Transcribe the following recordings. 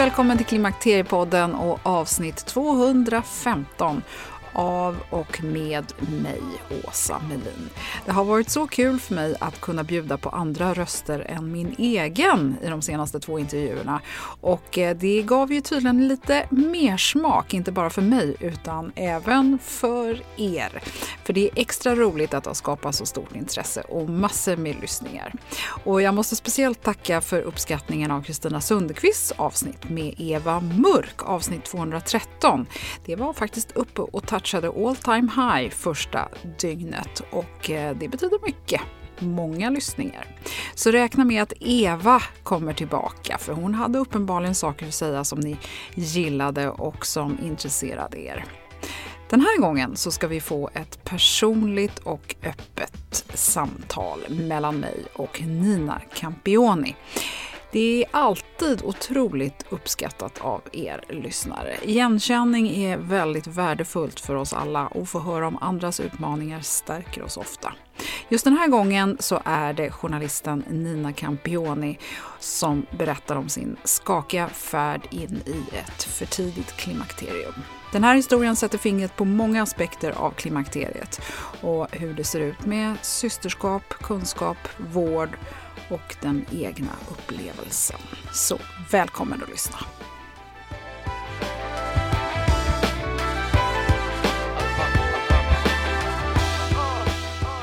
välkommen till Klimakteriepodden och avsnitt 215 av och med mig, Åsa Melin. Det har varit så kul för mig att kunna bjuda på andra röster än min egen i de senaste två intervjuerna. Och eh, det gav ju tydligen lite mer smak, inte bara för mig utan även för er. För det är extra roligt att ha skapat så stort intresse och massor med lyssningar. Och jag måste speciellt tacka för uppskattningen av Kristina Sundqvists avsnitt med Eva Mörk, avsnitt 213. Det var faktiskt uppe och touchade all time high första dygnet och eh, det betyder mycket många lyssningar. Så räkna med att Eva kommer tillbaka för hon hade uppenbarligen saker att säga som ni gillade och som intresserade er. Den här gången så ska vi få ett personligt och öppet samtal mellan mig och Nina Campioni. Det är alltid otroligt uppskattat av er lyssnare. Igenkänning är väldigt värdefullt för oss alla och få höra om andras utmaningar stärker oss ofta. Just den här gången så är det journalisten Nina Campioni som berättar om sin skakiga färd in i ett för tidigt klimakterium. Den här historien sätter fingret på många aspekter av klimakteriet och hur det ser ut med systerskap, kunskap, vård och den egna upplevelsen. Så välkommen att lyssna!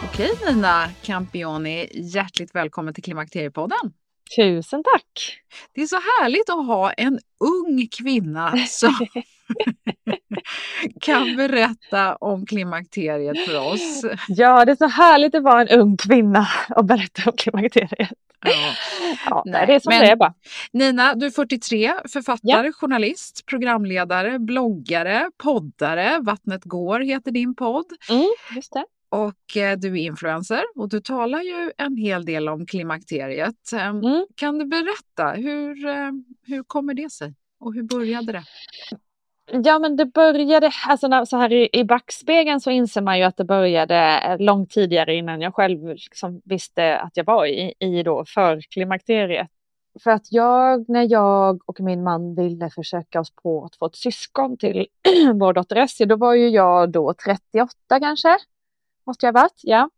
Okej Nina Campioni, hjärtligt välkommen till Klimakteriepodden. Tusen tack! Det är så härligt att ha en ung kvinna som kan berätta om klimakteriet för oss. Ja, det är så härligt att vara en ung kvinna och berätta om klimakteriet. Ja. Ja, Nej, det är som Men, det är bara. Nina, du är 43, författare, ja. journalist, programledare, bloggare, poddare. Vattnet går heter din podd. Mm, just det. Och eh, du är influencer och du talar ju en hel del om klimakteriet. Ehm, mm. Kan du berätta, hur, eh, hur kommer det sig och hur började det? Ja men det började, alltså när, så här i, i backspegeln så inser man ju att det började eh, långt tidigare innan jag själv liksom visste att jag var i, i då förklimakteriet. För att jag, när jag och min man ville försöka oss på att få ett syskon till vår dotter Essie, då var ju jag då 38 kanske måste jag ha varit, ja.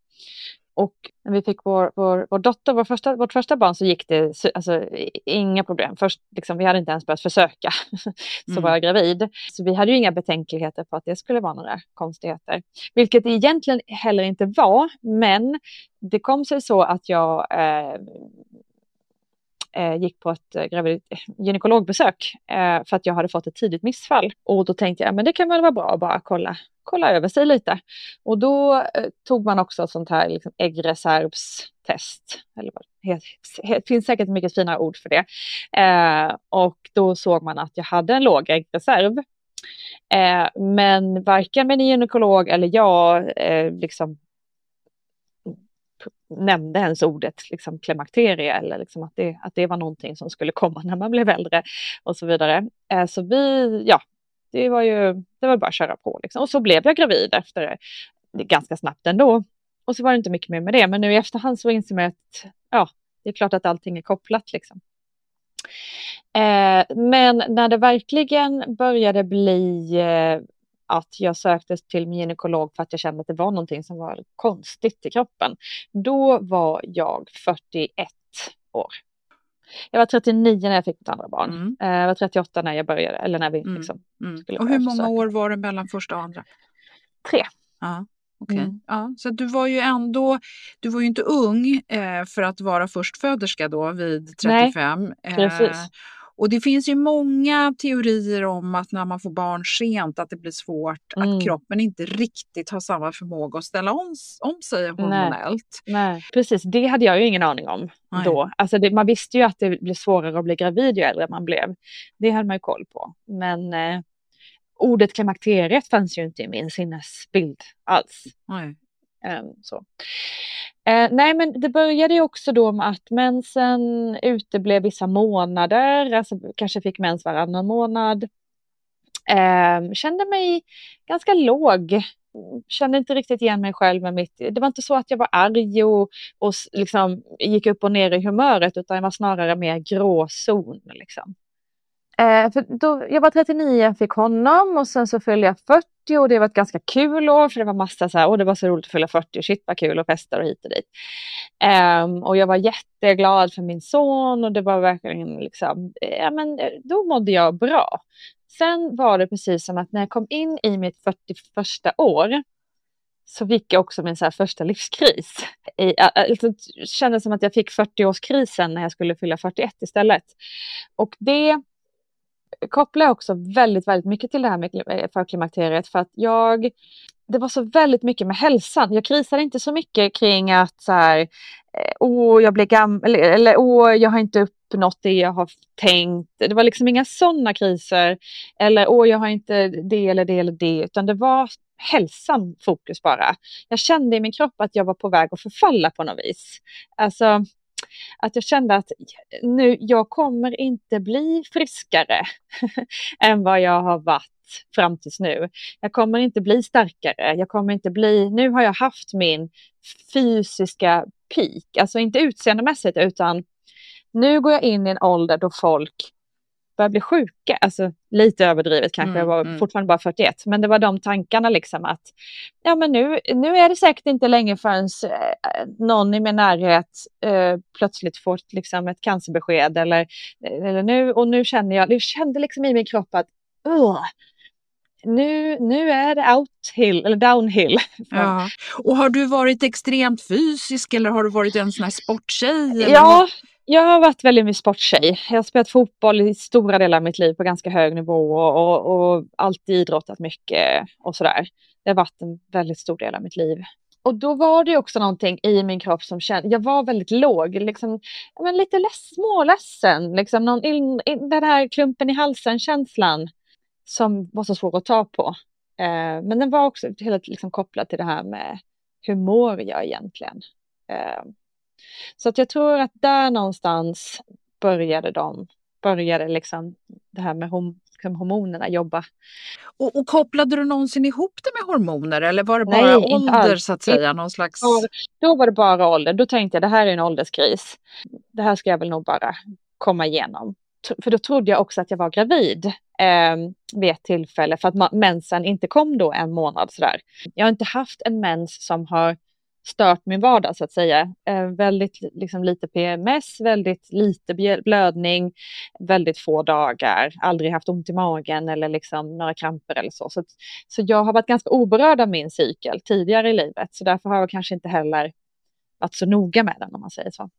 Och när vi fick vår, vår, vår dotter, vår första, vårt första barn, så gick det alltså, inga problem. Först, liksom, vi hade inte ens börjat försöka, så mm. var jag gravid. Så vi hade ju inga betänkligheter på att det skulle vara några konstigheter. Vilket det egentligen heller inte var, men det kom sig så att jag eh, Eh, gick på ett eh, gravid eh, gynekologbesök eh, för att jag hade fått ett tidigt missfall. Och då tänkte jag, men det kan väl vara bra att bara kolla, kolla över sig lite. Och då eh, tog man också ett sånt här liksom, äggreservstest. Eller vad, det finns säkert mycket finare ord för det. Eh, och då såg man att jag hade en låg äggreserv. Eh, men varken min gynekolog eller jag eh, liksom nämnde ens ordet liksom, klimakterie eller liksom att, det, att det var någonting som skulle komma när man blev äldre och så vidare. Eh, så vi, ja, det var ju, det var bara att köra på liksom. Och så blev jag gravid efter det, ganska snabbt ändå. Och så var det inte mycket mer med det, men nu i efterhand så inser man att ja, det är klart att allting är kopplat liksom. Eh, men när det verkligen började bli eh, att jag sökte till min gynekolog för att jag kände att det var någonting som var konstigt i kroppen. Då var jag 41 år. Jag var 39 när jag fick mitt andra barn. Mm. Eh, jag var 38 när jag började, eller när vi mm. liksom mm. skulle Och hur många försöka. år var det mellan första och andra? Tre. Ja. Okay. Mm. Ja, så du var ju ändå, du var ju inte ung eh, för att vara förstföderska då vid 35. Nej, precis. Eh, och det finns ju många teorier om att när man får barn sent att det blir svårt, mm. att kroppen inte riktigt har samma förmåga att ställa om, om sig hormonellt. Nej. Nej. Precis, det hade jag ju ingen aning om Nej. då. Alltså det, man visste ju att det blir svårare att bli gravid ju äldre man blev. Det hade man ju koll på. Men eh, ordet klimakteriet fanns ju inte i min sinnesbild alls. Nej. Ehm, så. Eh, nej, men det började ju också då med att mensen uteblev vissa månader, alltså kanske fick mens varannan månad. Eh, kände mig ganska låg, kände inte riktigt igen mig själv med mitt, det var inte så att jag var arg och, och liksom gick upp och ner i humöret utan jag var snarare mer gråzon liksom. Eh, för då, jag var 39, fick honom och sen så fyllde jag 40 och det var ett ganska kul år för det var massa så här, åh det var så roligt att fylla 40 shit vad kul och festa och hit och dit. Eh, och jag var jätteglad för min son och det var verkligen liksom, eh, ja men eh, då mådde jag bra. Sen var det precis som att när jag kom in i mitt 41 år så fick jag också min så första livskris. I, alltså, det kändes som att jag fick 40-årskrisen när jag skulle fylla 41 istället. Och det kopplar jag också väldigt, väldigt mycket till det här med eh, förklimakteriet för att jag, det var så väldigt mycket med hälsan. Jag krisade inte så mycket kring att så här, eh, åh, jag blir gammal, eller, eller åh, jag har inte uppnått det jag har tänkt. Det var liksom inga sådana kriser. Eller åh, jag har inte det eller det eller det, utan det var hälsan fokus bara. Jag kände i min kropp att jag var på väg att förfalla på något vis. Alltså, att jag kände att nu, jag kommer inte bli friskare än vad jag har varit fram tills nu. Jag kommer inte bli starkare. Jag kommer inte bli, nu har jag haft min fysiska peak, alltså inte utseendemässigt utan nu går jag in i en ålder då folk börjar bli sjuka. Alltså lite överdrivet kanske, mm, jag var mm. fortfarande bara 41. Men det var de tankarna liksom att ja men nu, nu är det säkert inte länge förrän eh, någon i min närhet eh, plötsligt får liksom ett cancerbesked eller, eller nu och nu känner jag, jag kände liksom i min kropp att uh, nu, nu är det outhill, eller downhill. Ja. Och har du varit extremt fysisk eller har du varit en sån här sporttjej? Ja, jag har varit väldigt mycket sporttjej. Jag har spelat fotboll i stora delar av mitt liv på ganska hög nivå och, och, och alltid idrottat mycket och sådär. Det har varit en väldigt stor del av mitt liv. Och då var det också någonting i min kropp som kände, jag var väldigt låg, liksom, men lite less, småledsen, liksom någon, in, in, den här klumpen i halsen-känslan som var så svår att ta på. Eh, men den var också helt liksom, kopplad till det här med hur mår jag egentligen? Eh, så att jag tror att där någonstans började de, började liksom det här med hom, liksom hormonerna jobba. Och, och, kopplade du någonsin ihop det med hormoner eller var det bara Nej, ålder så att säga? Någon slags... Då var det bara ålder. Då tänkte jag det här är en ålderskris. Det här ska jag väl nog bara komma igenom. För då trodde jag också att jag var gravid eh, vid ett tillfälle för att mensen inte kom då en månad sådär. Jag har inte haft en mens som har stört min vardag så att säga. Eh, väldigt liksom, lite PMS, väldigt lite blödning, väldigt få dagar, aldrig haft ont i magen eller liksom några kramper eller så. Så, så jag har varit ganska oberörd av min cykel tidigare i livet, så därför har jag kanske inte heller varit så noga med den om man säger så.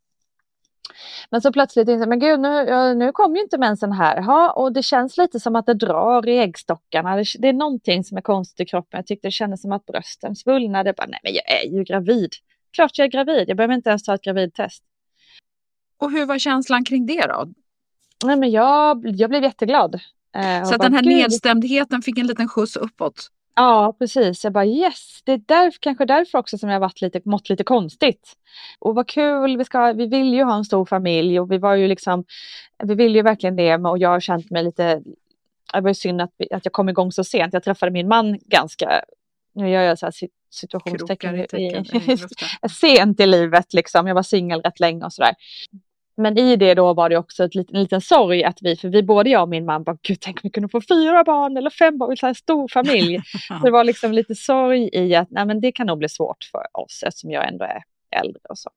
Men så plötsligt jag, men gud nu, nu kommer ju inte mensen här. Ha, och det känns lite som att det drar i äggstockarna. Det, det är någonting som är konstigt i kroppen. Jag tyckte det kändes som att brösten svullnade. Bara, nej men jag är ju gravid. Klart jag är gravid. Jag behöver inte ens ta ett gravidtest. Och hur var känslan kring det då? Nej men jag, jag blev jätteglad. Eh, så att den här gud. nedstämdheten fick en liten skjuts uppåt? Ja, precis. Jag bara yes, det är där, kanske därför också som jag varit lite, mått lite konstigt. Och vad kul, vi, ska, vi vill ju ha en stor familj och vi var ju liksom, vi vill ju verkligen det och jag har känt mig lite, det var ju synd att, att jag kom igång så sent. Jag träffade min man ganska, nu gör jag så här situationstecken, i, i, sent i livet liksom. Jag var singel rätt länge och sådär. Men i det då var det också ett en liten sorg att vi, för vi både jag och min man bara, gud tänk om vi kunde få fyra barn eller fem barn, så här stor familj. så det var liksom lite sorg i att nej, men det kan nog bli svårt för oss eftersom jag ändå är äldre och så.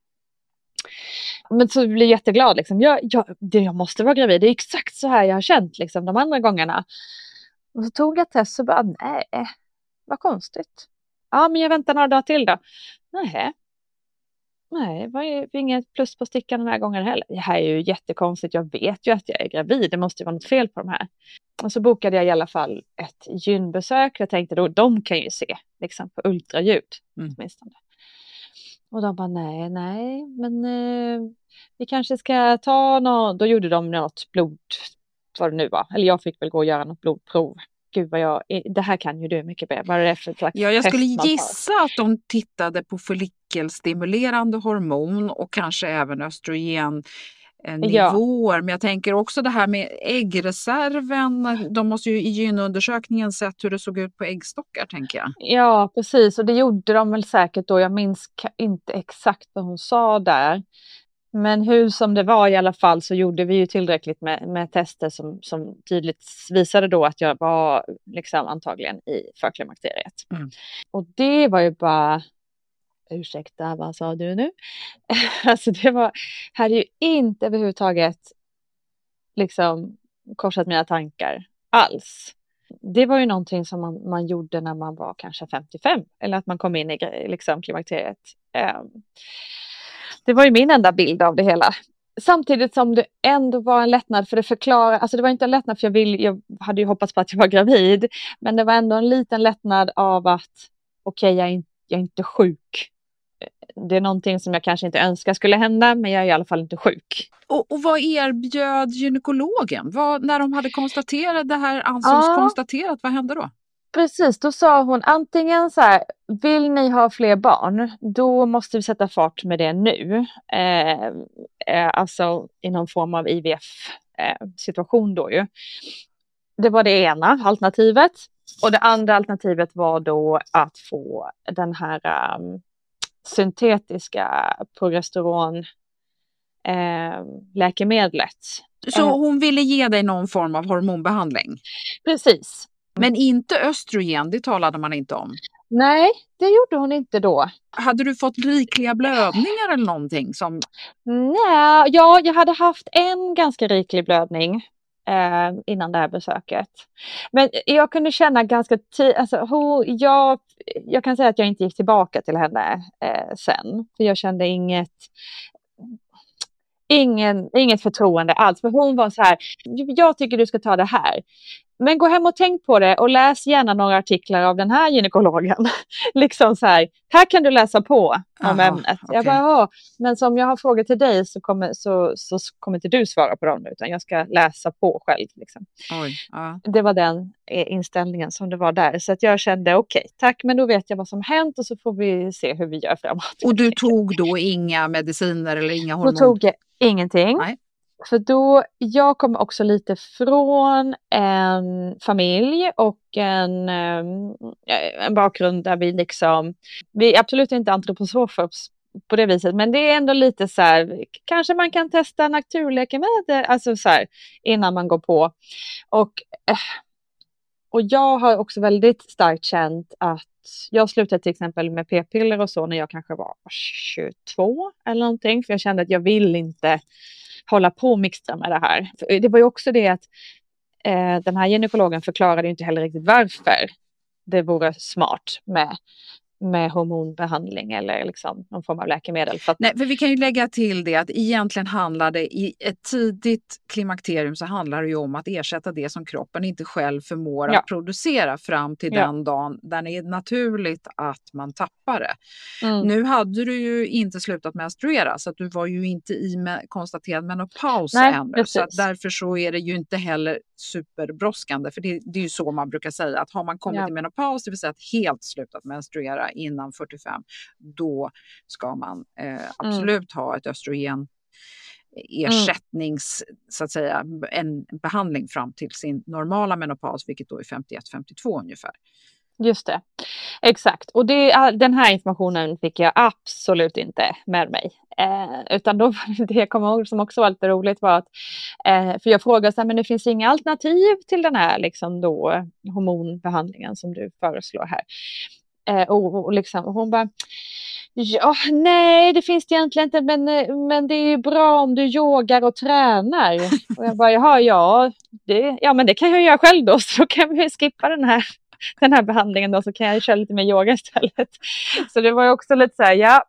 Men så blev jag jätteglad liksom. Jag, jag, det, jag måste vara gravid, det är exakt så här jag har känt liksom de andra gångerna. Och så tog jag test och bara, nej, vad konstigt. Ja, men jag väntar några dagar till då. Nej, Nej, det var inget plus på stickan den här gången heller. Det här är ju jättekonstigt. Jag vet ju att jag är gravid. Det måste ju vara något fel på de här. Och så bokade jag i alla fall ett gynbesök. Jag tänkte då, de kan ju se liksom på ultraljud mm. åtminstone. Och de bara nej, nej, men eh, vi kanske ska ta något. Då gjorde de något blod, vad det nu var. Eller jag fick väl gå och göra något blodprov gud vad jag, det här kan ju du mycket bättre. Vad är det för slags Ja, jag skulle gissa att de tittade på follikelstimulerande hormon och kanske även östrogen nivåer. Ja. Men jag tänker också det här med äggreserven. De måste ju i gynundersökningen sett hur det såg ut på äggstockar tänker jag. Ja, precis. Och det gjorde de väl säkert då. Jag minns inte exakt vad hon sa där. Men hur som det var i alla fall så gjorde vi ju tillräckligt med, med tester som, som tydligt visade då att jag var liksom antagligen i förklimakteriet. Mm. Och det var ju bara, ursäkta vad sa du nu? alltså det var, hade ju inte överhuvudtaget liksom korsat mina tankar alls. Det var ju någonting som man, man gjorde när man var kanske 55 eller att man kom in i liksom, klimakteriet. Um, det var ju min enda bild av det hela. Samtidigt som det ändå var en lättnad för det förklarar, alltså det var inte en lättnad för jag, vill, jag hade ju hoppats på att jag var gravid, men det var ändå en liten lättnad av att okej, okay, jag, jag är inte sjuk. Det är någonting som jag kanske inte önskar skulle hända, men jag är i alla fall inte sjuk. Och, och vad erbjöd gynekologen? Vad, när de hade konstaterat det här ansågs ja. konstaterat, vad hände då? Precis, då sa hon antingen så här, vill ni ha fler barn, då måste vi sätta fart med det nu. Eh, eh, alltså i någon form av IVF-situation eh, då ju. Det var det ena alternativet. Och det andra alternativet var då att få den här um, syntetiska progesteron eh, läkemedlet. Så eh. hon ville ge dig någon form av hormonbehandling? Precis. Men inte östrogen, det talade man inte om. Nej, det gjorde hon inte då. Hade du fått rikliga blödningar eller någonting? Som... Nej, ja, jag hade haft en ganska riklig blödning eh, innan det här besöket. Men jag kunde känna ganska tidigt, alltså, jag, jag kan säga att jag inte gick tillbaka till henne eh, sen. För jag kände inget, ingen, inget förtroende alls. För hon var så här, jag tycker du ska ta det här. Men gå hem och tänk på det och läs gärna några artiklar av den här gynekologen. liksom så här, här kan du läsa på om Aha, ämnet. Okay. Jag bara, men som jag har frågor till dig så kommer, så, så kommer inte du svara på dem utan jag ska läsa på själv. Liksom. Oj, ja. Det var den eh, inställningen som det var där. Så att jag kände okej, okay, tack, men då vet jag vad som hänt och så får vi se hur vi gör framåt. Och du tog då inga mediciner eller inga hormoner? Då tog jag ingenting. Nej. För då, jag kommer också lite från en familj och en, ehm, en bakgrund där vi liksom, vi är absolut inte antroposofer på det viset, men det är ändå lite så här, kanske man kan testa naturläkemedel, alltså så här, innan man går på. Och, eh, och jag har också väldigt starkt känt att jag slutade till exempel med p-piller och så när jag kanske var 22 eller någonting, för jag kände att jag vill inte hålla på och mixtra med det här. Eh, det var ju också det att eh, den här gynekologen förklarade inte heller riktigt varför det vore smart med med hormonbehandling eller liksom någon form av läkemedel. För att... Nej, för vi kan ju lägga till det att egentligen handlar det i ett tidigt klimakterium så handlar det ju om att ersätta det som kroppen inte själv förmår Ja. att producera fram till Ja. den dagen där det är naturligt att man tappar det. Mm. Nu hade du ju inte slutat menstruera så att du var ju inte i me- konstaterad menopaus Nej, ännu. Så att därför så är det ju inte heller superbrådskande. För det, det är ju så man brukar säga att har man kommit Ja. till menopaus, det vill säga att helt slutat menstruera innan 45, då ska man Mm. eh, absolut ha ett östrogen ersättnings, så att säga, en behandling fram till sin normala menopaus, vilket då är 51-52 ungefär. Just det, exakt. Och det, den här informationen fick jag absolut inte med mig. Eh, utan då, det jag kommer ihåg som också var lite roligt var att, eh, för jag frågade så här, men det finns inga alternativ till den här liksom då, hormonbehandlingen som du föreslår här. Eh, och, och, liksom, och hon bara, ja, nej det finns det egentligen inte, men, eh, men det är ju bra om du yogar och tränar. Och jag bara, jaha, ja, det, ja men det kan jag göra själv då, så då kan vi skippa den här den här behandlingen då så kan jag köra lite mer yoga istället. Så det var ju också lite så här, ja,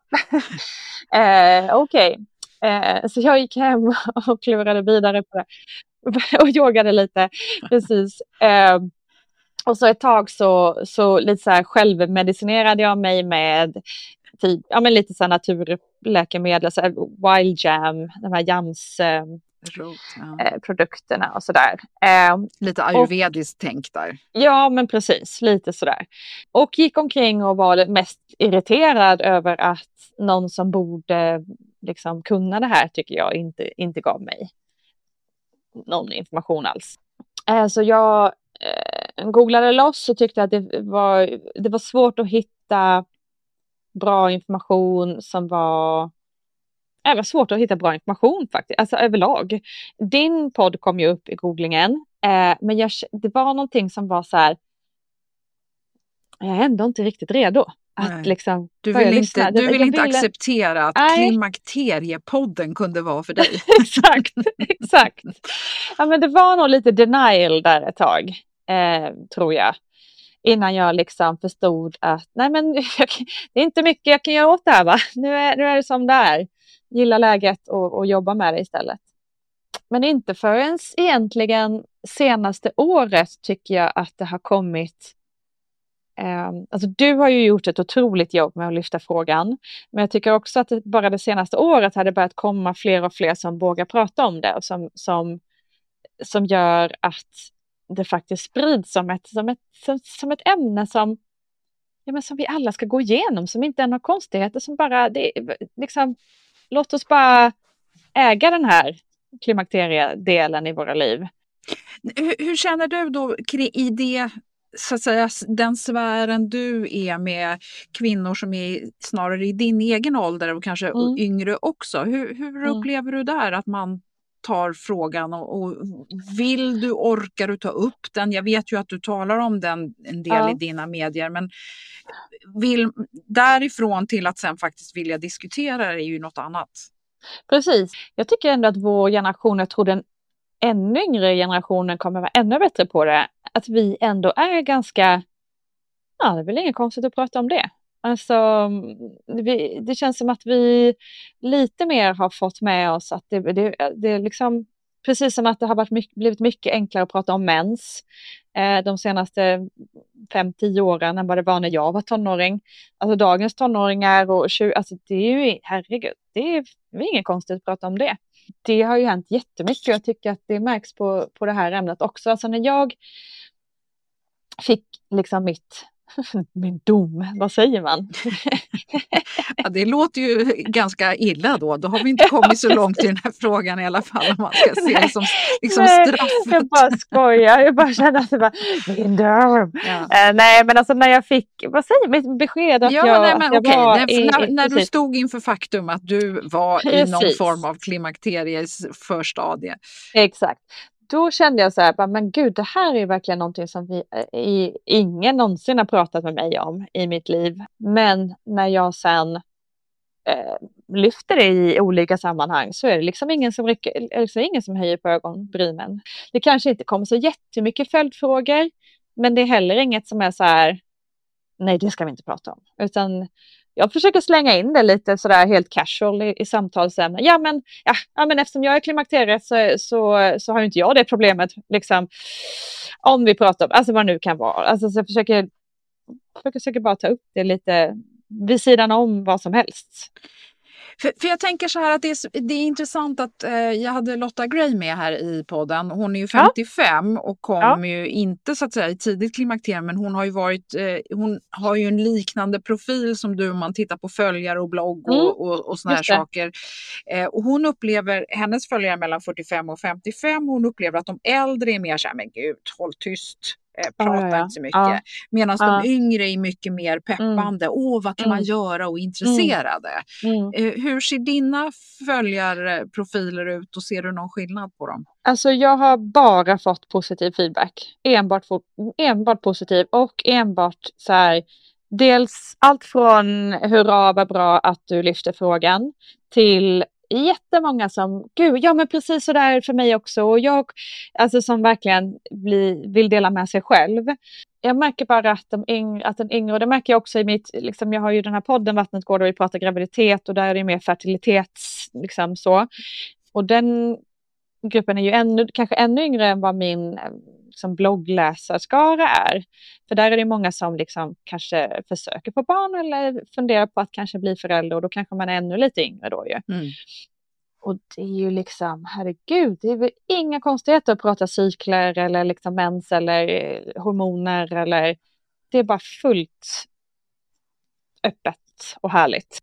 eh, okej. Eh, så jag gick hem och klurade vidare på det och yogade lite, precis. Eh, och så ett tag så, så lite så här självmedicinerade jag mig med typ, ja, men lite så här naturläkemedel, så här wild jam, de här jams eh, Rot, ja. eh, produkterna och sådär. Eh, Lite ayurvediskt tänk där. Ja, men precis, lite sådär. Och gick omkring och var mest irriterad över att någon som borde liksom kunna det här tycker jag inte, inte gav mig någon information alls. Eh, Så jag eh, googlade loss och tyckte att det var, det var svårt att hitta bra information som var det var svårt att hitta bra information faktiskt, alltså överlag. Din podd kom ju upp i googlingen, eh, men jag, det var någonting som var så här, jag är ändå inte riktigt redo att liksom Du vill lyssna. inte, du Jag- vill jag inte ville- acceptera att Nej. Klimakteriepodden kunde vara för dig. exakt, exakt. Ja, men det var nog lite denial där ett tag, eh, tror jag. Innan jag liksom förstod att nej men jag, det är inte mycket jag kan göra åt det här va. Nu är, nu är det som det är. Gilla läget och, och jobba med det istället. Men inte förrän egentligen senaste året tycker jag att det har kommit eh, alltså du har ju gjort ett otroligt jobb med att lyfta frågan. Men jag tycker också att det, bara det senaste året har det börjat komma fler och fler som vågar prata om det och som, som, som gör att det faktiskt sprids som ett, som ett, som, som ett ämne som, ja, men som vi alla ska gå igenom, som inte är några konstigheter, som bara, det, liksom, låt oss bara äga den här klimakteriedelen i våra liv. Hur, hur känner du då i det, så att säga, den sfären du är med kvinnor som är snarare i din egen ålder och kanske Mm. yngre också? Hur, hur Mm. upplever du där att man tar frågan och, och vill du, orkar du ta upp den? Jag vet ju att du talar om den en del Ja. i dina medier men vill, därifrån till att sen faktiskt vilja diskutera det är ju något annat. Precis. Jag tycker ändå att vår generation, jag tror den ännu yngre generationen kommer vara ännu bättre på det. Att vi ändå är ganska, ja det är väl inget konstigt att prata om det. Alltså, mm, vi, det känns som att vi lite mer har fått med oss att det, det, det är liksom precis som att det har varit mycket, blivit mycket enklare att prata om mens eh, de senaste fem tio åren än vad det var när jag var tonåring. Alltså dagens tonåringar och 20, alltså det är ju, herregud, det är, det är inget konstigt att prata om det. Det har ju hänt jättemycket och jag tycker att det märks på, på det här ämnet också. Alltså när jag fick liksom mitt, min dom, vad säger man? Ja, det låter ju ganska illa då. Då har vi inte kommit så långt i den här frågan i alla fall. Om man ska se det som liksom Nej, straffet. Jag bara skojar, jag bara känner att det bara, min dom. Ja. Eh, nej men alltså när jag fick, vad säger mitt besked att Ja, jag, nej, men jag okej. var När, i, när, när du precis. stod inför faktum att du var i någon Precis. form av klimakteriets förstadie. Exakt. Då kände jag så här, men gud, det här är verkligen någonting som vi, eh, i, ingen någonsin har pratat med mig om i mitt liv. Men när jag sen eh, lyfter det i olika sammanhang så är det liksom ingen som, rycker, eh, liksom ingen som höjer på ögonbrynen. Det kanske inte kommer så jättemycket följdfrågor, men det är heller inget som är så här, nej det ska vi inte prata om. Utan jag försöker slänga in det lite sådär helt casual i, i samtalsämnen. Ja men, ja, ja, men eftersom jag är klimakteriet så, så, så har inte jag det problemet. Liksom, om vi pratar om, alltså vad nu kan vara. Alltså, så jag försöker, jag försöker bara ta upp det lite vid sidan om vad som helst. För, för jag tänker så här att det är, det är intressant att eh, jag hade Lotta Gray med här i podden. Hon är ju 55 ja. och kom ja. ju inte så att säga i tidigt klimakterium men hon har ju varit, eh, hon har ju en liknande profil som du om man tittar på följare och blogg och, mm. och, och såna här saker. Eh, och hon upplever, hennes följare mellan 45 och 55, hon upplever att de äldre är mer så här, men gud håll tyst eh, pratar ja, inte så mycket. Ja. Medan de yngre är mycket mer mm. peppande. Åh, vad kan man mm. göra och intresserade. Mm. Eh, hur ser dina följarprofiler ut och ser du någon skillnad på dem? Alltså jag har bara fått positiv feedback. Enbart, enbart positiv och enbart så här Dels allt från hurra vad bra att du lyfter frågan till jättemånga som, gud, ja men precis så där för mig också. Och jag, alltså som verkligen bli, vill dela med sig själv. Jag märker bara att, de yngre, att den yngre, och det märker jag också i mitt, liksom, jag har ju den här podden Vattnet går där vi pratar graviditet och där är det mer fertilitets, liksom så. Och den gruppen är ju ännu, kanske ännu yngre än vad min liksom bloggläsarskara är. För där är det många som liksom kanske försöker få barn eller funderar på att kanske bli förälder och då kanske man är ännu lite yngre då ju. Mm. Och det är ju liksom, herregud, det är väl inga konstigheter att prata cykler eller liksom mens eller eh, hormoner eller det är bara fullt öppet och härligt.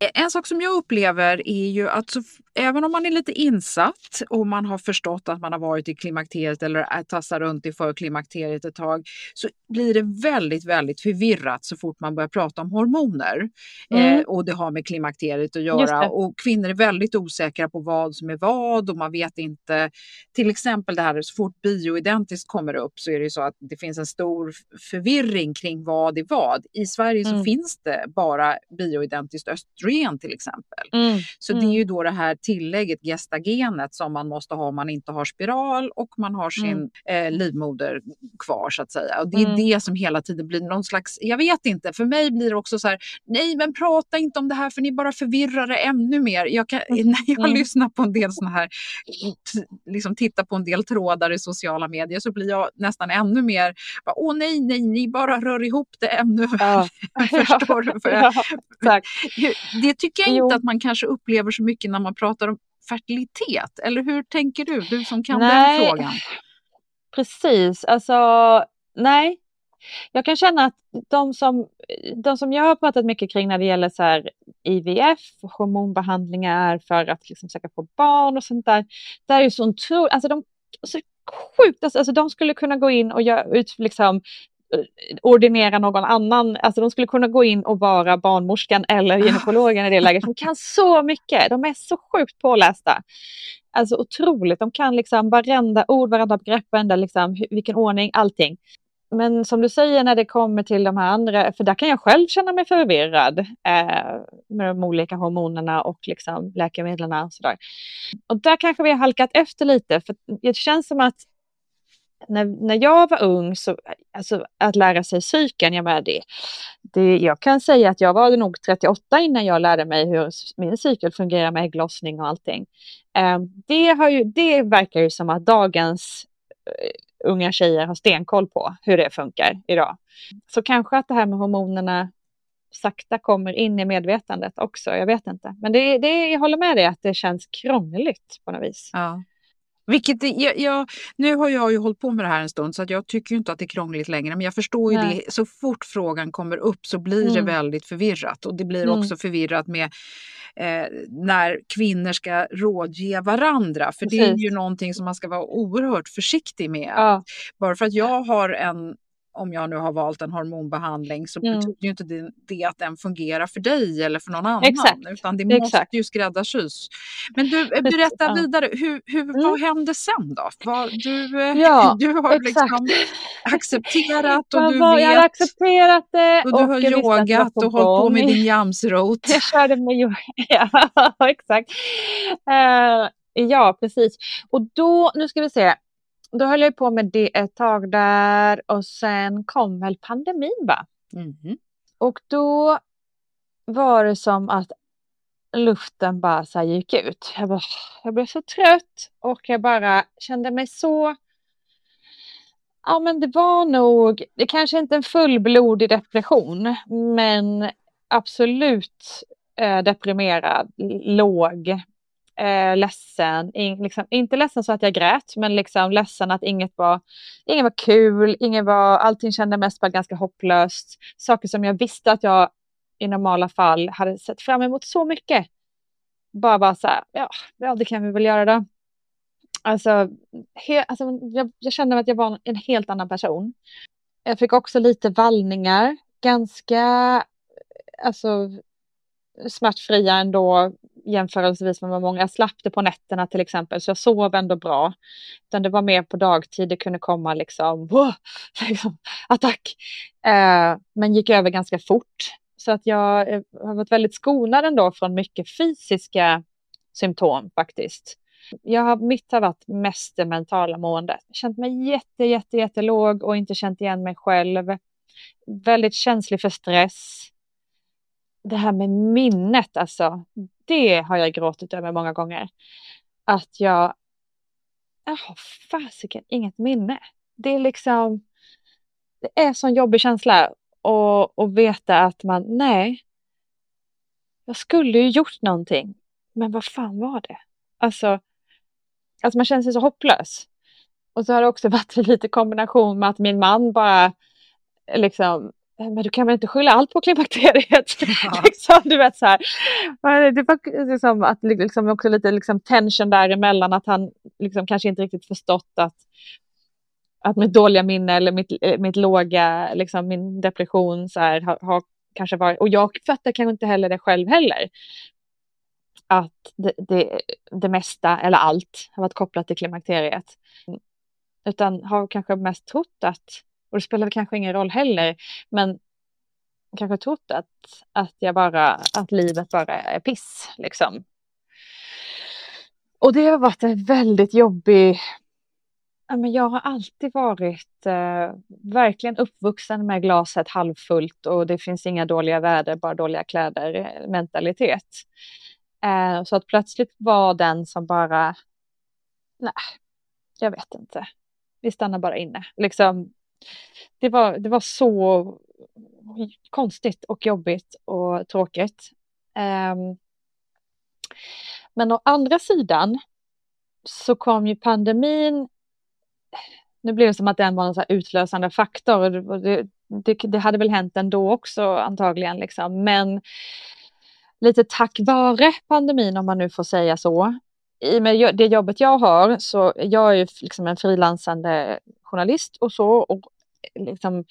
En sak som jag upplever är ju att så, även om man är lite insatt och man har förstått att man har varit i klimakteriet eller tassar runt i förklimakteriet ett tag så blir det väldigt, väldigt förvirrat så fort man börjar prata om hormoner. Mm. Eh, och det har med klimakteriet att göra. Och kvinnor är väldigt osäkra på vad som är vad och man vet inte. Till exempel det här så fort bioidentiskt kommer upp så är det ju så att det finns en stor förvirring kring vad är vad. I Sverige så mm. finns det bara bioidentiskt östrogen till exempel. Mm. Så det är ju då det här tillägget gestagenet som man måste ha om man inte har spiral och man har sin mm. eh, livmoder kvar så att säga. Och det är mm. det som hela tiden blir någon slags, jag vet inte, för mig blir det också så här, nej men prata inte om det här för ni bara förvirrar det ännu mer. Jag kan, mm. när jag mm. lyssnar på en del sådana här, liksom tittar på en del trådar i sociala medier så blir jag nästan ännu mer, åh nej, nej, ni bara rör ihop det ännu ja. Förstår du? För ja, det tycker jag inte att man kanske upplever så mycket när man pratar om fertilitet. Eller hur tänker du, du som kan Nej. den frågan? Precis, alltså nej, jag kan känna att de som, de som jag har pratat mycket kring när det gäller så här IVF, hormonbehandlingar för att liksom försöka få barn och sånt där. Det är ju så otroligt, alltså de, så sjukt, alltså, alltså de skulle kunna gå in och göra ut liksom ordinera någon annan, alltså de skulle kunna gå in och vara barnmorskan eller gynekologen i det läget. De kan så mycket, de är så sjukt pålästa. Alltså otroligt, de kan liksom varenda ord, varenda begrepp, varenda liksom, vilken ordning, allting. Men som du säger när det kommer till de här andra, för där kan jag själv känna mig förvirrad eh, med de olika hormonerna och liksom läkemedlen och sådär. Och där kanske vi har halkat efter lite, för det känns som att när, när jag var ung, så, alltså, att lära sig cykeln, jag, det, det, jag kan säga att jag var nog 38 innan jag lärde mig hur min cykel fungerar med ägglossning och allting. Eh, det, har ju, det verkar ju som att dagens eh, unga tjejer har stenkoll på hur det funkar idag. Så kanske att det här med hormonerna sakta kommer in i medvetandet också. Jag vet inte. Men det, det, jag håller med dig att det känns krångligt på något vis. Ja. Vilket jag, jag, nu har jag ju hållit på med det här en stund så att jag tycker inte att det är krångligt längre. Men jag förstår ju Nej. det, så fort frågan kommer upp så blir mm. det väldigt förvirrat. Och det blir mm. också förvirrat med eh, när kvinnor ska rådge varandra. För Precis. det är ju någonting som man ska vara oerhört försiktig med. Ja. Bara för att jag har en om jag nu har valt en hormonbehandling så mm. betyder ju inte det, det, att den fungerar för dig eller för någon annan. Exakt. Utan det måste Exakt. ju skräddarsys. Men du, eh, berätta vidare, hur, hur, mm. vad hände sen då? Vad, du, eh, ja, du har liksom accepterat och du vet. Jag har accepterat det. Och du har yogat och hållit på med din jamsrot. Jag körde med yoga, ja exakt. Uh, ja, precis. Och då, nu ska vi se då höll jag på med det ett tag där och sen kom väl pandemin va? Mm. Och då var det som att luften bara så gick ut. Jag, bara, jag blev så trött och jag bara kände mig så... Ja men det var nog, det kanske inte en fullblodig depression men absolut eh, deprimerad, låg eh, ledsen, in, liksom, inte ledsen så att jag grät, men liksom ledsen att inget var, inget var kul, inget var, allting kändes mest bara ganska hopplöst. Saker som jag visste att jag i normala fall hade sett fram emot så mycket. Bara bara så här, ja, ja det kan vi väl göra då. Alltså, he, alltså jag, jag kände att jag var en helt annan person. Jag fick också lite vallningar, ganska alltså, smärtfria ändå jämförelsevis med många. Jag slapp det på nätterna till exempel, så jag sov ändå bra. Utan det var mer på dagtid, det kunde komma liksom, oh, liksom attack. Eh, men gick över ganska fort. Så att jag eh, har varit väldigt skonad ändå från mycket fysiska symptom faktiskt. Jag har, mitt har varit mest det mentala måendet. Känt mig jätte, jätte, jättelåg och inte känt igen mig själv. Väldigt känslig för stress det här med minnet, alltså, det har jag gråtit över många gånger. Att jag, jag har fasiken inget minne. Det är liksom, det är sån jobbig känsla och, och veta att man, nej, jag skulle ju gjort någonting, men vad fan var det? Alltså, alltså man känner sig så hopplös. Och så har det också varit lite kombination med att min man bara liksom men du kan väl inte skylla allt på klimakteriet? Ja. liksom, du vet så här. Det var liksom, att, liksom, också lite liksom, tension däremellan, att han liksom, kanske inte riktigt förstått att, att mitt dåliga minne eller mitt, eh, mitt låga, liksom, min depression så här, har, har kanske varit, och jag fattar kanske inte heller det själv heller, att det, det, det mesta eller allt har varit kopplat till klimakteriet. Utan har kanske mest trott att och det spelar kanske ingen roll heller, men kanske trott att, att jag bara, att livet bara är piss liksom. Och det har varit en väldigt jobbig, ja, men jag har alltid varit eh, verkligen uppvuxen med glaset halvfullt och det finns inga dåliga väder, bara dåliga kläder-mentalitet. Eh, eh, så att plötsligt var den som bara, nej, jag vet inte. Vi stannar bara inne. Liksom, det var, det var så konstigt och jobbigt och tråkigt. Um, men å andra sidan så kom ju pandemin nu blev det som att den var en så utlösande faktor. Det, det, det, hade väl hänt ändå också antagligen. Liksom. Men lite tack vare pandemin, om man nu får säga så. I och med det jobbet jag har, så jag är ju liksom en frilansande journalist och så. Och liksom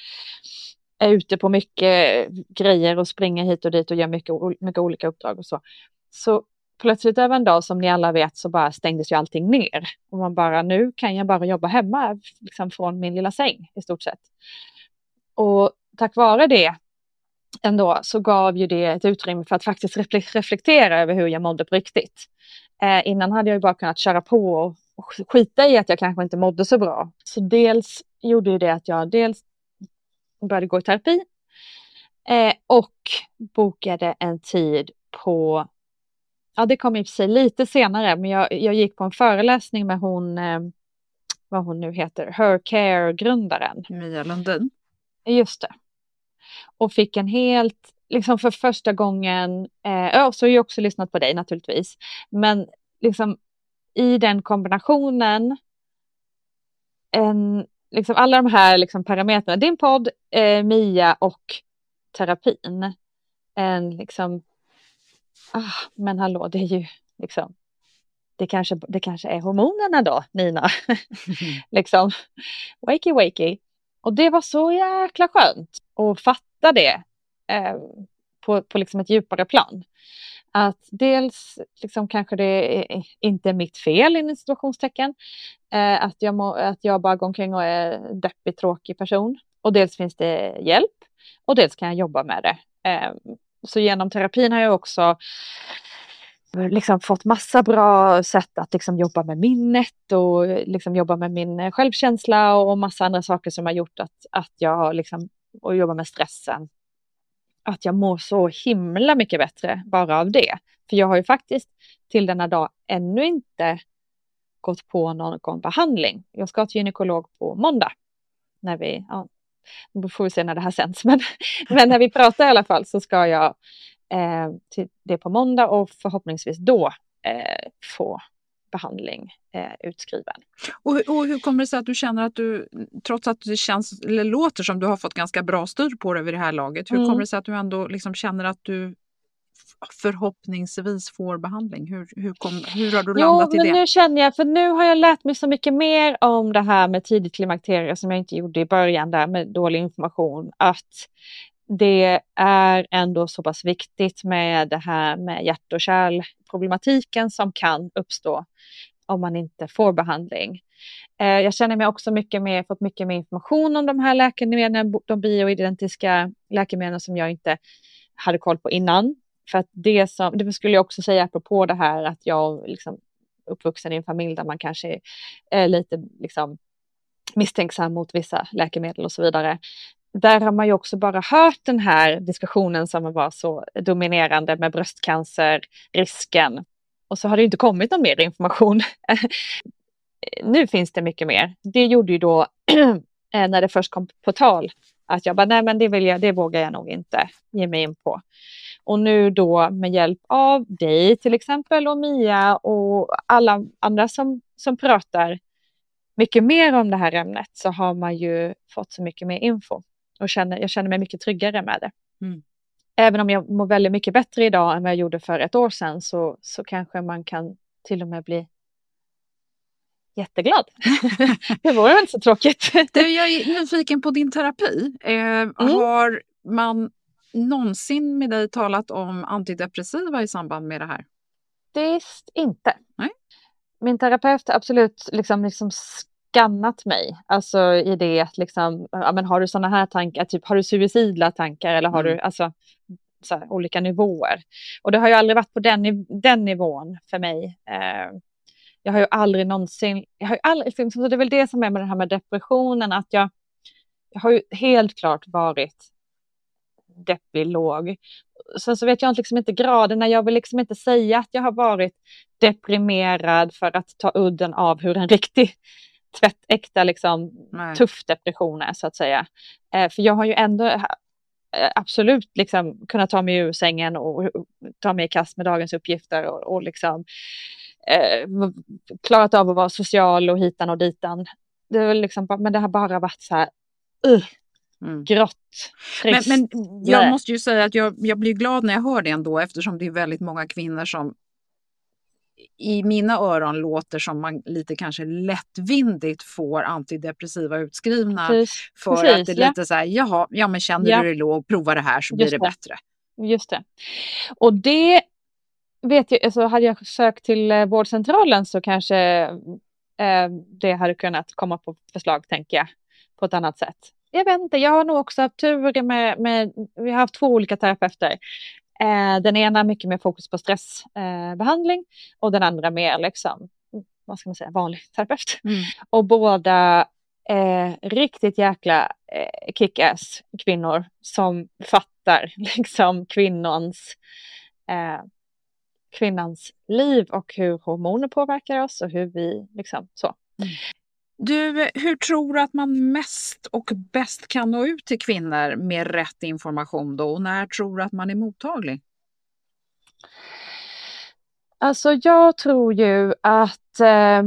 är ute på mycket grejer och springer hit och dit och gör mycket, mycket olika uppdrag och så. Så plötsligt över en dag som ni alla vet så bara stängdes ju allting ner. Och man bara, nu kan jag bara jobba hemma liksom från min lilla säng i stort sett. Och tack vare det ändå så gav ju det ett utrymme för att faktiskt reflektera över hur jag mådde på riktigt. Eh, innan hade jag ju bara kunnat köra på och, och skita i att jag kanske inte mådde så bra. Så dels gjorde ju det att jag dels började gå i terapi eh, och bokade en tid på ja det kom i och för sig lite senare, men jag, jag gick på en föreläsning med hon, eh, vad hon nu heter, Her Care-grundaren. Mia Lundin. Just det. Och fick en helt, liksom för första gången, eh, ja, så har jag också lyssnat på dig naturligtvis, men liksom i den kombinationen, en, liksom alla de här liksom parametrarna, din podd, eh, Mia och terapin, en liksom ah, men hallå, det är ju liksom, det kanske, det kanske är hormonerna då, Nina. liksom, wakey wakey. Och det var så jäkla skönt att fatta det eh, på, på liksom ett djupare plan. Att dels liksom kanske det är inte är mitt fel i situationstecken. Eh, att, jag må, att jag bara går omkring och är deppig, tråkig person. Och dels finns det hjälp och dels kan jag jobba med det. Eh, så genom terapin har jag också liksom fått massa bra sätt att liksom jobba med minnet och liksom jobba med min självkänsla och massa andra saker som har gjort att, att jag liksom, och jobba med stressen. Att jag mår så himla mycket bättre bara av det. För jag har ju faktiskt till denna dag ännu inte gått på någon behandling. Jag ska till gynekolog på måndag. När vi, ja, då får vi se när det här sänds, men, men när vi pratar i alla fall så ska jag eh, till det på måndag och förhoppningsvis då eh, få behandling eh, utskriven. Och, och, hur kommer det sig att du känner att du, trots att det känns, eller låter som du har fått ganska bra styr på det vid det här laget, hur mm. kommer det sig att du ändå liksom känner att du förhoppningsvis får behandling? Hur, hur, kom, hur har du landat jo, i det? Nu känner jag, för nu har jag lärt mig så mycket mer om det här med tidigt klimakterie som jag inte gjorde i början där med dålig information. Att det är ändå så pass viktigt med det här med hjärt och problematiken som kan uppstå om man inte får behandling. Eh, jag känner mig också mycket mer, fått mycket mer information om de här läkemedlen, de bioidentiska läkemedlen som jag inte hade koll på innan. För att det som, det skulle jag också säga apropå det här att jag liksom uppvuxen i en familj där man kanske är lite liksom misstänksam mot vissa läkemedel och så vidare. Där har man ju också bara hört den här diskussionen som var så dominerande med bröstcancerrisken. Och så har det inte kommit någon mer information. nu finns det mycket mer. Det gjorde ju då eh, när det först kom på tal att jag bara, nej men det vill jag, det vågar jag nog inte ge mig in på. Och nu då med hjälp av dig till exempel och Mia och alla andra som, som pratar mycket mer om det här ämnet så har man ju fått så mycket mer info och känner, jag känner mig mycket tryggare med det. Mm. Även om jag mår väldigt mycket bättre idag än vad jag gjorde för ett år sedan så, så kanske man kan till och med bli jätteglad. det vore väl inte så tråkigt. du, jag är nyfiken på din terapi. Eh, mm. Har man någonsin med dig talat om antidepressiva i samband med det här? Visst inte. Nej. Min terapeut har absolut liksom, liksom skannat mig, alltså i det att liksom, ja, men har du sådana här tankar, typ har du suicidla tankar eller har mm. du, alltså här, olika nivåer. Och det har ju aldrig varit på den, den nivån för mig. Eh, jag har ju aldrig någonsin, jag har ju aldrig, liksom, så det är väl det som är med det här med depressionen, att jag, jag har ju helt klart varit deppig, låg. Sen så vet jag liksom inte graderna. Jag vill liksom inte säga att jag har varit deprimerad för att ta udden av hur en riktig tvättäkta, liksom, tuff depression är så att säga. Eh, för jag har ju ändå eh, absolut liksom kunnat ta mig ur sängen och ta mig i kast med dagens uppgifter och, och liksom eh, klarat av att vara social och hitan och ditan. det är liksom, men det har bara varit så här, uh, mm. grått, trist. Men, men jag måste ju säga att jag, jag blir glad när jag hör det ändå eftersom det är väldigt många kvinnor som i mina öron låter som man lite kanske lättvindigt får antidepressiva utskrivna Precis. för Precis, att det är ja. lite så här, jaha, ja men känner ja. du dig låg, prova det här så Just blir det, det, bättre. Just det. Och det vet jag, alltså hade jag sökt till eh, vårdcentralen så kanske eh, det hade kunnat komma på förslag, tänker jag, på ett annat sätt. Jag vet inte, jag har nog också haft tur med, med vi har haft två olika terapeuter. Eh, den ena mycket mer fokus på stressbehandling eh, och den andra mer liksom, vad ska man säga, vanlig terapeut. Mm. Och båda eh, riktigt jäkla eh, kick-ass kvinnor som fattar liksom kvinnans eh, kvinnans liv och hur hormoner påverkar oss och hur vi liksom så. Mm. Du, hur tror du att man mest och bäst kan nå ut till kvinnor med rätt information då? Och när tror du att man är mottaglig? Alltså jag tror ju att eh,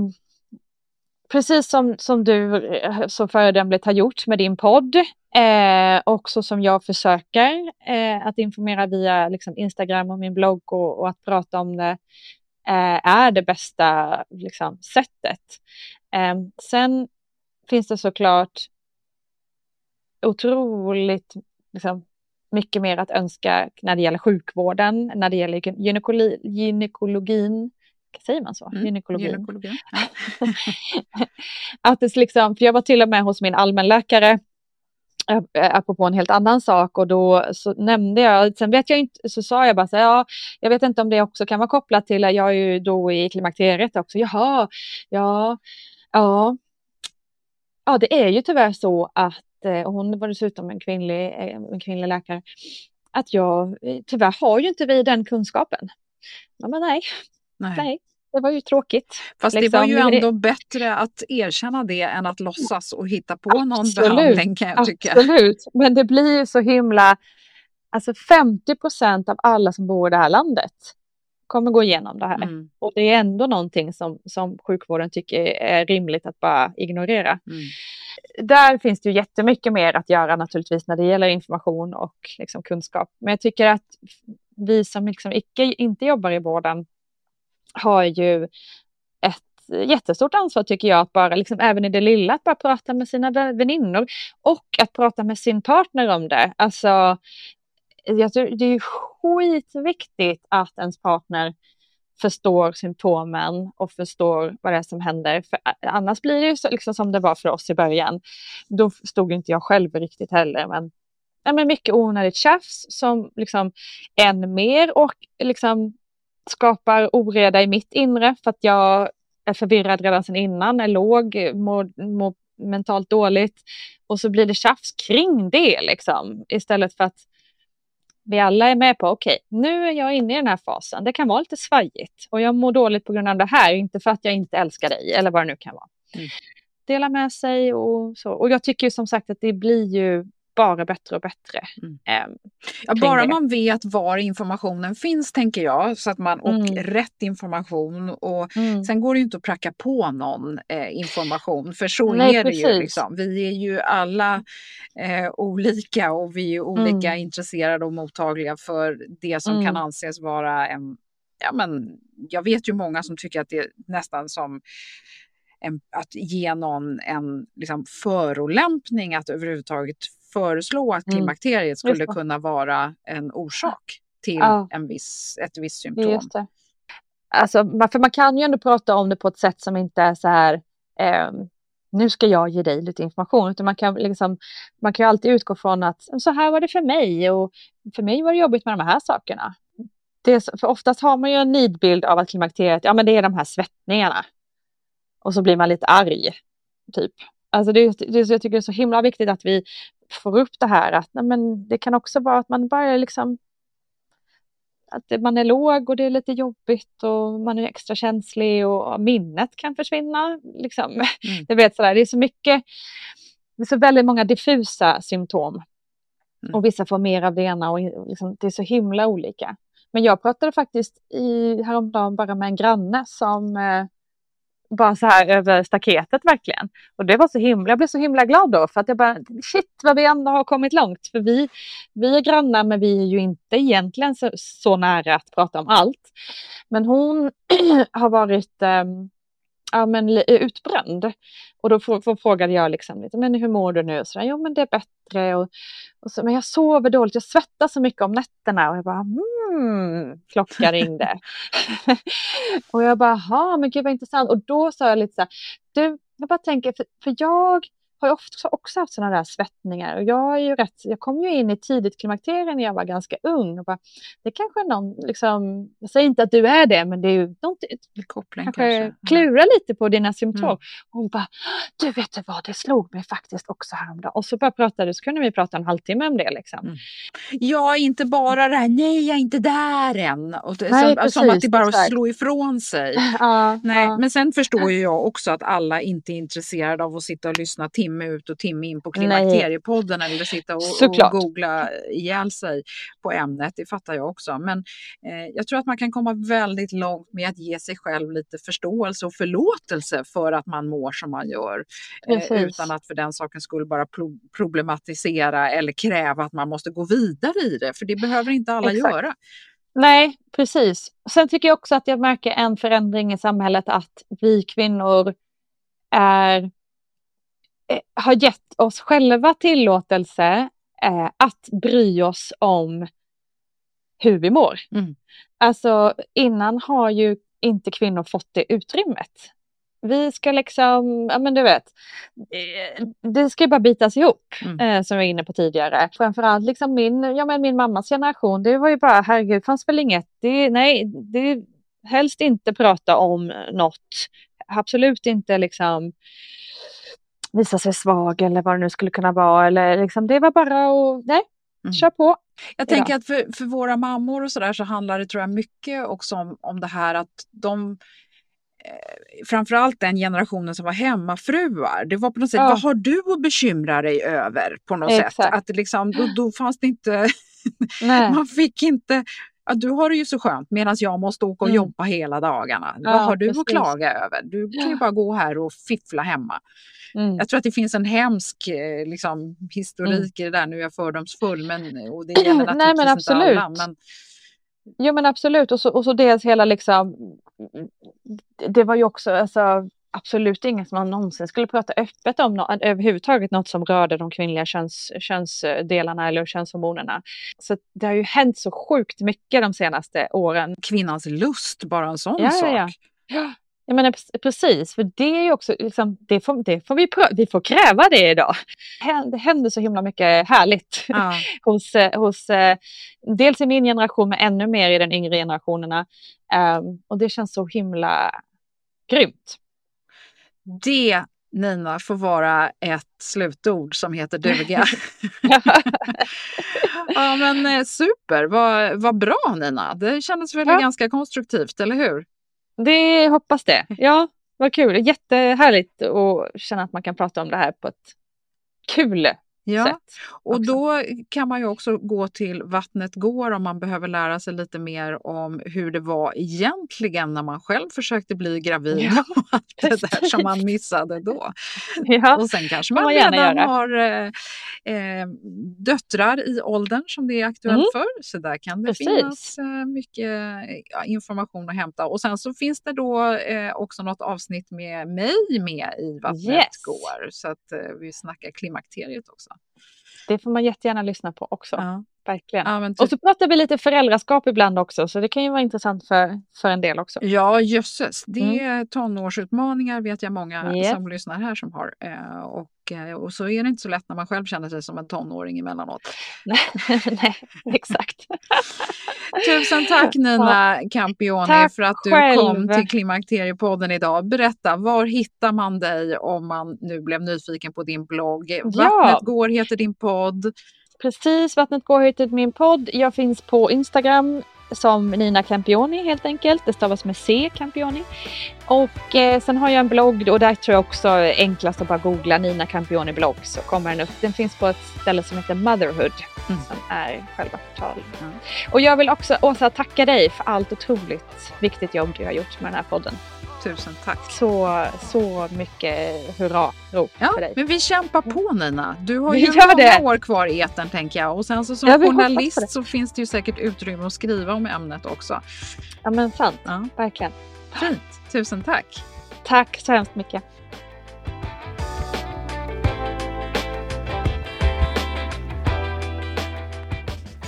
precis som, som du så föredömligt har gjort med din podd eh, och så som jag försöker eh, att informera via liksom, Instagram och min blogg och, och att prata om det eh, är det bästa liksom, sättet. Eh, sen finns det såklart otroligt liksom, mycket mer att önska när det gäller sjukvården, när det gäller gynekologi, gynekologin. Säger man så? Mm, gynekologin. gynekologin. Ja. att det liksom, för jag var till och med hos min allmänläkare apropå en helt annan sak och då så nämnde jag, sen vet jag inte, så sa jag bara så ja, jag vet inte om det också kan vara kopplat till, jag är ju då i klimakteriet också, jaha, ja, ja, ja, det är ju tyvärr så att, eh, och hon var dessutom en kvinnlig, eh, en kvinnlig läkare, att jag, eh, tyvärr har ju inte vi den kunskapen. Ja, men nej, nej. nej det var ju tråkigt. Fast liksom. det var ju ändå bättre att erkänna det än att låtsas och hitta på absolut, någon behandling kan jag tycka. Absolut, men det blir ju så himla... Alltså 50 procent av alla som bor i det här landet kommer gå igenom det här. Mm. Och det är ändå någonting som, som sjukvården tycker är rimligt att bara ignorera. Mm. Där finns det ju jättemycket mer att göra naturligtvis när det gäller information och liksom kunskap. Men jag tycker att vi som liksom icke, inte jobbar i vården har ju ett jättestort ansvar tycker jag att bara, liksom, även i det lilla, att bara prata med sina väninnor och att prata med sin partner om det. Alltså, jag tror det är skitviktigt att ens partner förstår symptomen och förstår vad det är som händer. För annars blir det ju så, liksom som det var för oss i början. Då stod inte jag själv riktigt heller, men, ja, men mycket onödigt tjafs som liksom än mer och liksom skapar oreda i mitt inre för att jag är förvirrad redan sedan innan, är låg, mår, mår mentalt dåligt och så blir det tjafs kring det liksom istället för att vi alla är med på okej, okay, nu är jag inne i den här fasen. Det kan vara lite svajigt och jag mår dåligt på grund av det här, inte för att jag inte älskar dig eller vad det nu kan vara. Mm. Dela med sig och så. Och jag tycker som sagt att det blir ju bara bättre och bättre. Mm. Eh, ja, bara det. man vet var informationen finns tänker jag, så att man, och mm. rätt information. Och mm. Sen går det ju inte att pracka på någon eh, information, för så Nej, är det ju. Liksom. Vi är ju alla eh, olika och vi är olika mm. intresserade och mottagliga för det som kan mm. anses vara en Ja, men jag vet ju många som tycker att det är nästan som en, att ge någon en liksom, förolämpning att överhuvudtaget föreslå att mm. klimakteriet skulle kunna vara en orsak till ja. en viss, ett visst symptom. Just det. Alltså, för man kan ju ändå prata om det på ett sätt som inte är så här eh, nu ska jag ge dig lite information, utan man kan, liksom, man kan ju alltid utgå från att så här var det för mig och för mig var det jobbigt med de här sakerna. Det är, för oftast har man ju en nidbild av att klimakteriet, ja men det är de här svettningarna. Och så blir man lite arg, typ. Alltså det, det, jag tycker det är så himla viktigt att vi får upp det här att nej, men det kan också vara att man bara liksom att man är låg och det är lite jobbigt och man är extra känslig och minnet kan försvinna. Liksom. Mm. Det, vet, sådär. det är så mycket, det är så väldigt många diffusa symptom. Mm. Och vissa får mer av det ena och liksom, det är så himla olika. Men jag pratade faktiskt i, häromdagen bara med en granne som eh, bara så här över staketet verkligen. Och det var så himla, jag blev så himla glad då för att jag bara shit vad vi ändå har kommit långt. För vi, vi är grannar men vi är ju inte egentligen så, så nära att prata om allt. Men hon har varit um, ja, men, utbränd. Och då frågade jag liksom men hur mår du nu? Så där, jo men det är bättre. Och, och så, men jag sover dåligt, jag svettas så mycket om nätterna. Och jag bara, hmm, klockan ringde. och jag bara, ja men gud vad intressant. Och då sa jag lite så här, du, jag bara tänker, för, för jag har ju ofta också haft sådana där svettningar och jag är ju rätt, jag kom ju in i tidigt klimakterie när jag var ganska ung och bara, det kanske är någon, liksom, jag säger inte att du är det, men det är ju något, koppling kanske, kanske. klura lite på dina symptom. Mm. Och hon bara, du vet du vad, det slog mig faktiskt också häromdagen. Och så bara pratade, så kunde vi prata en halvtimme om det liksom. Mm. Ja, inte bara det här, nej jag är inte där än. Och det, nej, som, precis, som att det bara exakt. slå ifrån sig. Ja, nej, ja. Men sen förstår ju jag också att alla inte är intresserade av att sitta och lyssna timme timme ut och timme in på Klimakteriepodden eller sitta och, och, googla ihjäl sig på ämnet. Det fattar jag också. Men eh, jag tror att man kan komma väldigt långt med att ge sig själv lite förståelse och förlåtelse för att man mår som man gör. Eh, utan att för den saken skulle bara pro problematisera eller kräva att man måste gå vidare i det. För det behöver inte alla Exakt. göra. Nej, precis. Sen tycker jag också att jag märker en förändring i samhället att vi kvinnor är har gett oss själva tillåtelse eh, att bry oss om hur vi mår. Mm. Alltså innan har ju inte kvinnor fått det utrymmet. Vi ska liksom, ja men du vet, eh, det ska bara bitas ihop mm. eh, som jag var inne på tidigare. Framförallt liksom min, ja men min mammas generation, det var ju bara herregud, fanns väl inget, det, nej, det helst inte prata om något, absolut inte liksom visa sig svag eller vad det nu skulle kunna vara. Eller liksom, det var bara att, nej, mm. kör på. Jag idag. tänker att för, för våra mammor och sådär så handlar det tror jag mycket också om, om det här att de eh, framförallt den generationen som var hemmafruar. Det var på något sätt, ja. vad har du att bekymra dig över på något Exakt. sätt? Att liksom, då, då fanns det inte, man fick inte Ja, du har det ju så skönt medan jag måste åka och mm. jobba hela dagarna. Ja, Vad har du precis. att klaga över? Du kan ju bara gå här och fiffla hemma. Mm. Jag tror att det finns en hemsk eh, liksom, historik mm. i det där, nu är jag fördomsfull, men, och det gäller naturligtvis Nej, men absolut. inte alla. Men... Jo men absolut och så, och så dels hela liksom, det var ju också alltså, absolut inget som man någonsin skulle prata öppet om no överhuvudtaget något som rörde de kvinnliga köns, könsdelarna eller könshormonerna. Så det har ju hänt så sjukt mycket de senaste åren. Kvinnans lust, bara en sån ja, sak. Ja, ja. Jag menar, precis, för det är ju också, liksom, det får, det får vi, vi får kräva det idag. Det händer så himla mycket härligt ja. hos, hos eh, dels i min generation men ännu mer i den yngre generationerna. Um, och det känns så himla grymt. Det Nina får vara ett slutord som heter duga. ja men eh, super, vad, vad bra Nina. Det kändes väl ja. ganska konstruktivt, eller hur? Det hoppas det. Ja, vad kul. Jättehärligt att känna att man kan prata om det här på ett kul Ja, sätt och då kan man ju också gå till Vattnet går om man behöver lära sig lite mer om hur det var egentligen när man själv försökte bli gravid ja, och allt det där som man missade då. Ja, och sen kanske man, man redan har eh, eh, döttrar i åldern som det är aktuellt mm. för. Så där kan det precis. finnas eh, mycket ja, information att hämta. Och sen så finns det då eh, också något avsnitt med mig med i Vattnet yes. går. Så att eh, vi snackar klimakteriet också. Det får man jättegärna lyssna på också. Ja. Verkligen. Ja, typ... Och så pratar vi lite föräldraskap ibland också, så det kan ju vara intressant för, för en del också. Ja, jösses. Det mm. är mm. tonårsutmaningar vet jag många yep. som lyssnar här som har. Eh, och, eh, och så är det inte så lätt när man själv känner sig som en tonåring emellanåt. Nej, exakt. Tusen tack Nina Campioni tack för att du själv. kom till Klimakteriepodden idag. Berätta, var hittar man dig om man nu blev nyfiken på din blogg? Ja. Vattnet går heter din podd. Precis, Vattnet går heter min podd. Jag finns på Instagram som Nina Campioni helt enkelt. Det stavas med C, Campioni. Och eh, sen har jag en blogg och där tror jag också enklast att bara googla Nina Campioni blogg så kommer den upp. Den finns på ett ställe som heter Motherhood mm. som är själva portalen. Mm. Och jag vill också Åsa tacka dig för allt otroligt viktigt jobb du har gjort med den här podden. Tusen tack. Så, så mycket hurra-rop Ja, för dig. men vi kämpar på Nina. Du har Vi ju många det. år kvar i etern tänker jag. Och sen så som Ja, journalist så finns det ju säkert utrymme att skriva om ämnet också. Ja men sant, Ja, verkligen. fint. Tusen tack. Tack så hemskt mycket.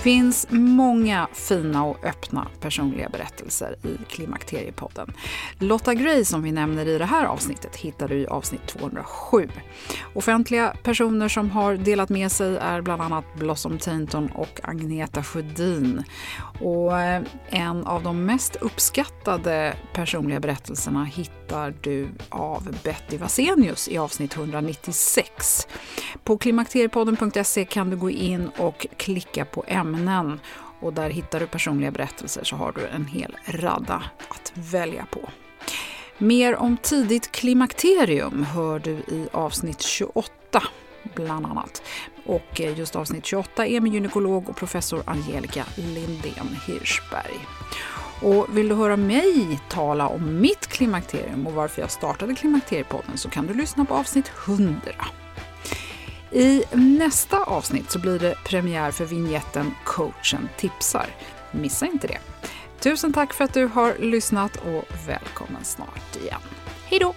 Finns många fina och öppna personliga berättelser i Klimakteriepodden. Lotta Gray som vi nämner i det här avsnittet hittar du i avsnitt 207. Offentliga personer som har delat med sig är bland annat Blossom Tainton och Agneta Sjödin. Och eh, en av de mest uppskattade personliga berättelserna hittar du av Betty Vasenius i avsnitt 196. På klimakteriepodden.se kan du gå in och klicka på ämnet ämnen och där hittar du personliga berättelser så har du en hel radda att välja på. Mer om tidigt klimakterium hör du i avsnitt 28 bland annat. Och eh, just avsnitt 28 är med gynekolog och professor Angelica Lindén Hirschberg. Och vill du höra mig tala om mitt klimakterium och varför jag startade Klimakteriepodden så kan du lyssna på avsnitt 100. I nästa avsnitt så blir det premiär för vignetten Coachen tipsar. Missa inte det. Tusen tack för att du har lyssnat och välkommen snart igen. Hej då!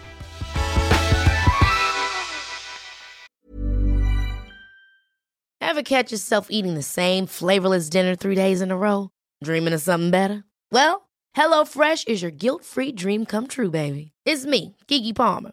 Have catch yourself eating the same flavorless dinner three days in a row? Dreaming of something better? Well, hello Fresh is your guilt-free dream come true, baby. It's me, Gigi Palmer.